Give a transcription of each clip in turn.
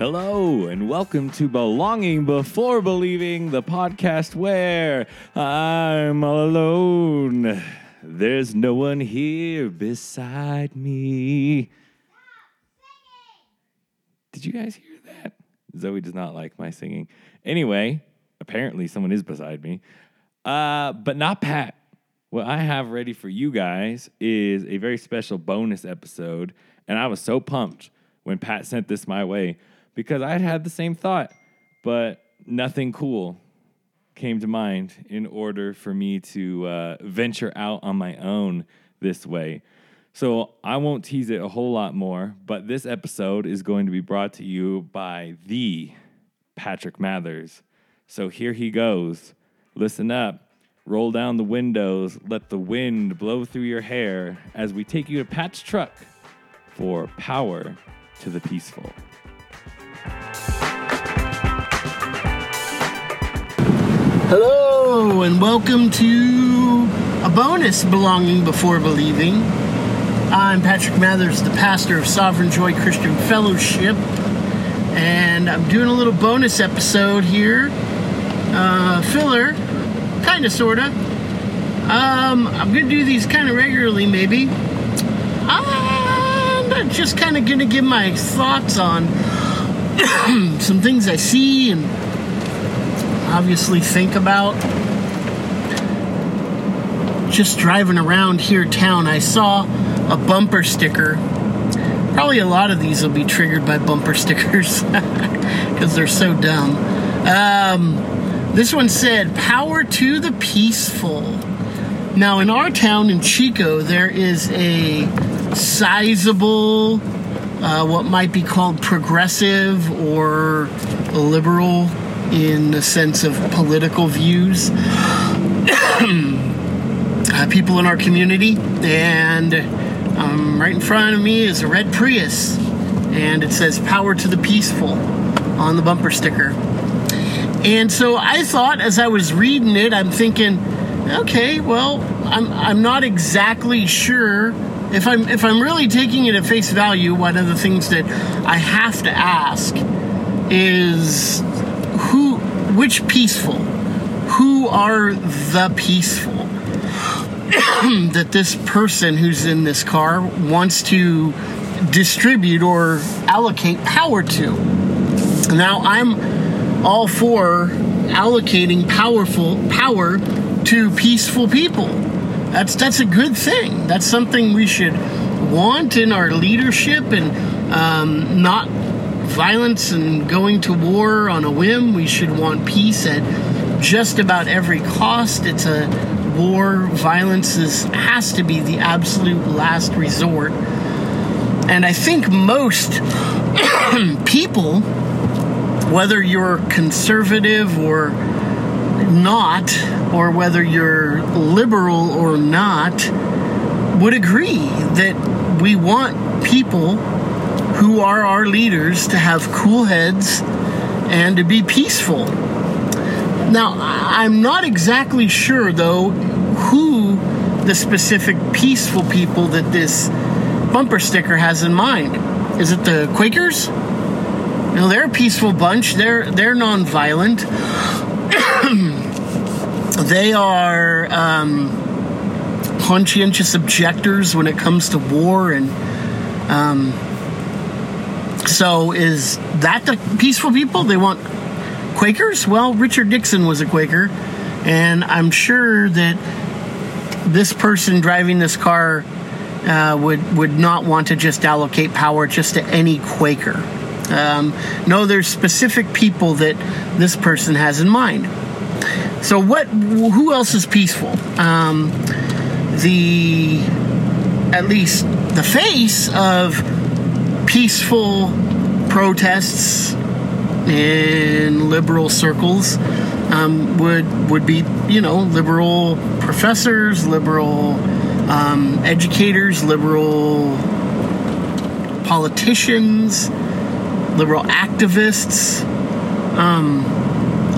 Hello, and welcome to Belonging Before Believing, the podcast where I'm alone. There's no one here beside me. Did you guys hear that? Zoe does not like my singing. Anyway, apparently someone is beside me, uh, but not Pat. What I have ready for you guys is a very special bonus episode, and I was so pumped when Pat sent this my way because I had had the same thought, but nothing cool came to mind in order for me to uh, venture out on my own this way. So I won't tease it a whole lot more, but this episode is going to be brought to you by the Patrick Mathers. So here he goes. Listen up. Roll down the windows, let the wind blow through your hair as we take you to Pat's truck for Power to the Peaceful. Hello, and welcome to a bonus Belonging Before Believing. I'm Patrick Mathers, the pastor of Sovereign Joy Christian Fellowship, and I'm doing a little bonus episode here. Uh, filler, kind of, sort of. Um, I'm going to do these kind of regularly, maybe. I'm just kind of going to give my thoughts on some things I see and obviously think about. Just driving around here town, I saw a bumper sticker. Probably a lot of these will be triggered by bumper stickers because they're so dumb. Um, this one said, Power to the peaceful. Now, in our town in Chico, there is a sizable, uh, what might be called progressive or liberal in the sense of political views. uh, people in our community, and um, right in front of me is a red Prius, and it says "Power to the Peaceful" on the bumper sticker. And so I thought, as I was reading it, I'm thinking, okay, well, I'm I'm not exactly sure if I'm if I'm really taking it at face value. One of the things that I have to ask is which peaceful? Who are the peaceful? That this person who's in this car wants to distribute or allocate power to. Now i'm all for allocating powerful power to peaceful people. That's that's a good thing. That's something we should want in our leadership and um, not violence and going to war on a whim. We should want peace at just about every cost. It's a war. Violence is, has to be the absolute last resort. And I think most people, whether you're conservative or not, or whether you're liberal or not, would agree that we want people who are our leaders to have cool heads and to be peaceful. Now, I'm not exactly sure, though, who the specific peaceful people that this bumper sticker has in mind. Is it the Quakers? You they're a peaceful bunch. They're they're nonviolent. they are um, conscientious objectors when it comes to war and um, so is that the peaceful people? They want Quakers? Well, Richard Nixon was a Quaker, and I'm sure that this person driving this car uh, would would not want to just allocate power just to any Quaker. Um, no, there's specific people that this person has in mind. So what? Who else is peaceful? Um, the at least the face of peaceful protests in liberal circles um, would would be you know liberal professors, liberal um, educators, liberal politicians, liberal activists. Um,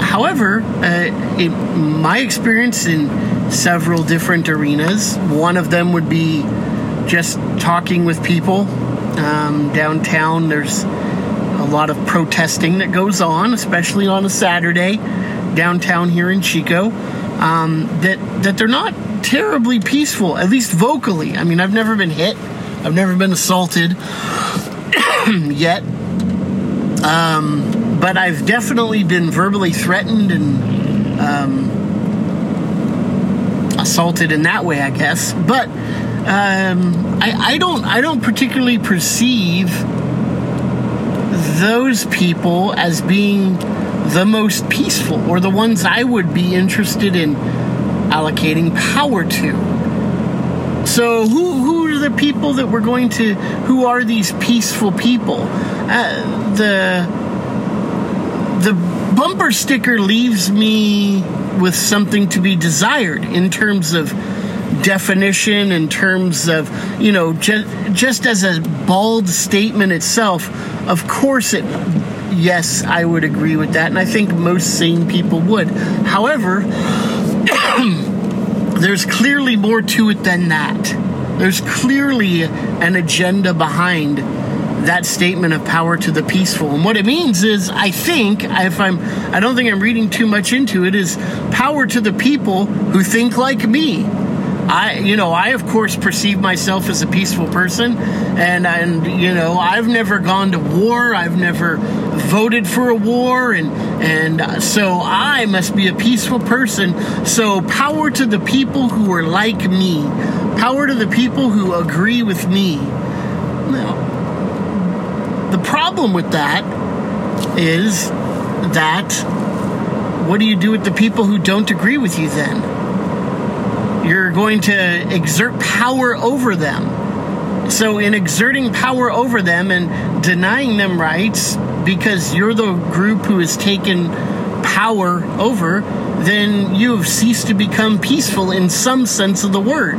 however, uh, in my experience in several different arenas, one of them would be just talking with people um, downtown. There's a lot of protesting that goes on, especially on a Saturday downtown here in Chico. Um, that that they're not terribly peaceful, at least vocally. I mean, I've never been hit, I've never been assaulted yet, um, but I've definitely been verbally threatened and um, assaulted in that way, I guess. But um, I, I don't I don't particularly perceive those people as being the most peaceful or the ones I would be interested in allocating power to. So who who are the people that we're going to who are these peaceful people? Uh, the the bumper sticker leaves me with something to be desired in terms of definition in terms of you know just just as a bald statement itself of course it yes i would agree with that and i think most sane people would however there's clearly more to it than that there's clearly an agenda behind that statement of power to the peaceful. And what it means is, I think, if I'm, I don't think I'm reading too much into it, is power to the people who think like me. I, you know, I of course perceive myself as a peaceful person, and and you know, I've never gone to war. I've never voted for a war, and and uh, so I must be a peaceful person. So power to the people who are like me. Power to the people who agree with me. Now, the problem with that is that what do you do with the people who don't agree with you then? You're going to exert power over them. So, in exerting power over them and denying them rights because you're the group who has taken power over, then you have ceased to become peaceful in some sense of the word.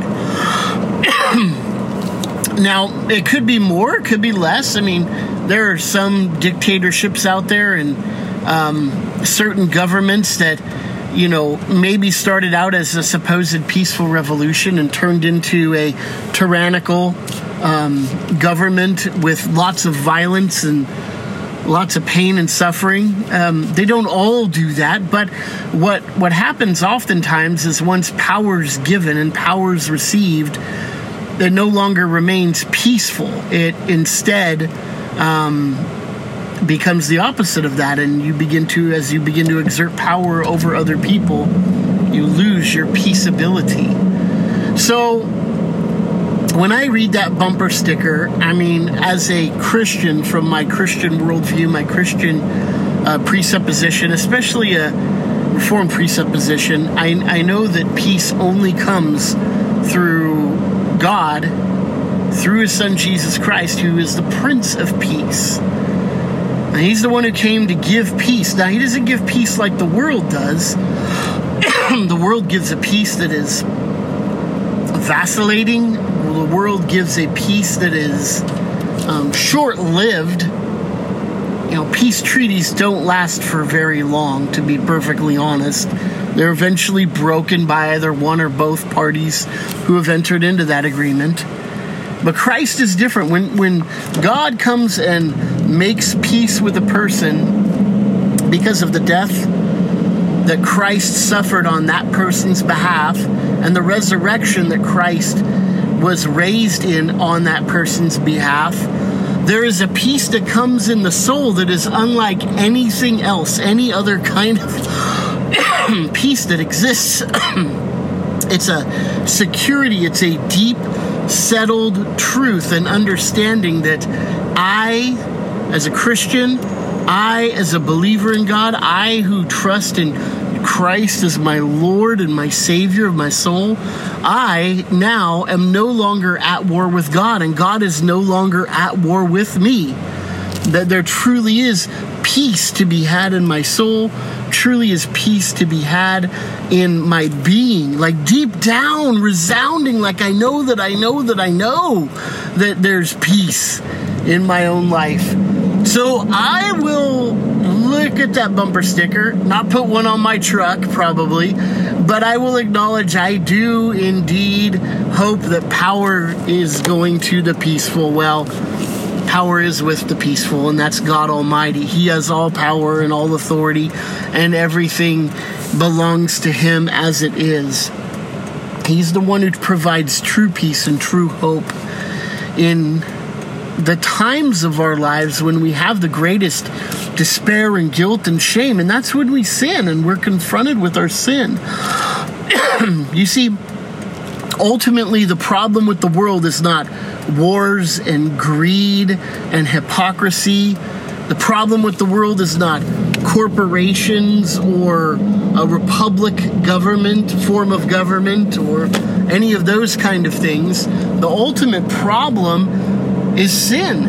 now, it could be more, it could be less. I mean, there are some dictatorships out there and um, certain governments that you know, maybe started out as a supposed peaceful revolution and turned into a tyrannical um, government with lots of violence and lots of pain and suffering. Um, they don't all do that, but what what happens oftentimes is once power is given and power is received, it no longer remains peaceful. It instead um, becomes the opposite of that and you begin to as you begin to exert power over other people you lose your peaceability. So when i read that bumper sticker i mean as a christian from my christian worldview my christian uh, presupposition especially a reformed presupposition I, I know that peace only comes through god through his son jesus christ who is the prince of peace and he's the one who came to give peace. Now, he doesn't give peace like the world does. the world gives a peace that is vacillating. The world gives a peace that is um, short lived. You know, peace treaties don't last for very long, to be perfectly honest. They're eventually broken by either one or both parties who have entered into that agreement. But Christ is different. When when God comes and makes peace with a person because of the death that Christ suffered on that person's behalf and the resurrection that Christ was raised in on that person's behalf, there is a peace that comes in the soul that is unlike anything else, any other kind of peace that exists. it's a security, it's a deep settled truth and understanding that I, as a Christian, I, as a believer in God, I who trust in Christ as my Lord and my Savior of my soul, I now am no longer at war with God, and God is no longer at war with me. That there truly is peace to be had in my soul, truly is peace to be had in my being, like deep down, resounding, like I know that I know that I know that there's peace in my own life. So I will look at that bumper sticker, not put one on my truck probably, but I will acknowledge I do indeed hope that power is going to the peaceful. Well, power is with the peaceful, and that's God Almighty. He has all power and all authority, and everything belongs to Him as it is. He's the one who provides true peace and true hope in the times of our lives when we have the greatest despair and guilt and shame, and that's when we sin and we're confronted with our sin. you see, ultimately, the problem with the world is not wars and greed and hypocrisy. The problem with the world is not corporations or a republic government, form of government, or any of those kind of things. The ultimate problem is sin.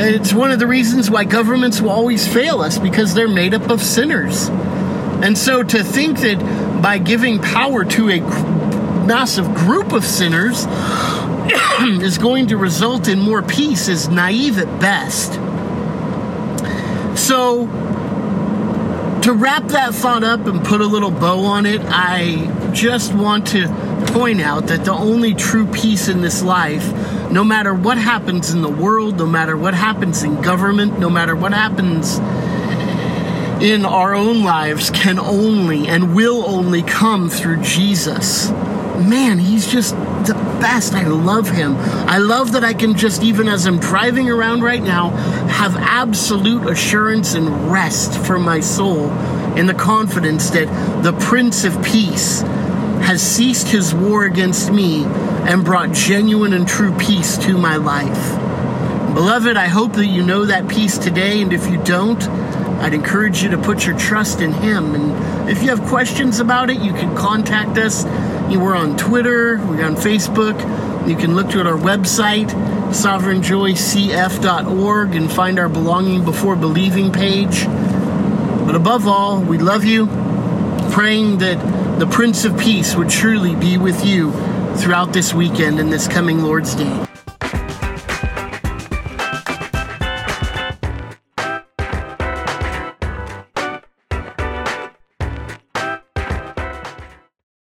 It's one of the reasons why governments will always fail us because they're made up of sinners. And so to think that by giving power to a massive group of sinners is going to result in more peace is naive at best. So, to wrap that thought up and put a little bow on it, I just want to point out that the only true peace in this life, no matter what happens in the world, no matter what happens in government, no matter what happens in our own lives, can only and will only come through Jesus. Man, he's just the best. I love him. I love that I can just, even as I'm driving around right now, have absolute assurance and rest for my soul in the confidence that the Prince of Peace has ceased his war against me and brought genuine and true peace to my life. Beloved, I hope that you know that peace today, and if you don't, I'd encourage you to put your trust in Him. And if you have questions about it, you can contact us. We're on Twitter, we're on Facebook. You can look at our website, sovereignjoycf.org, and find our Belonging Before Believing page. But above all, we love you, praying that the Prince of Peace would truly be with you throughout this weekend and this coming Lord's Day.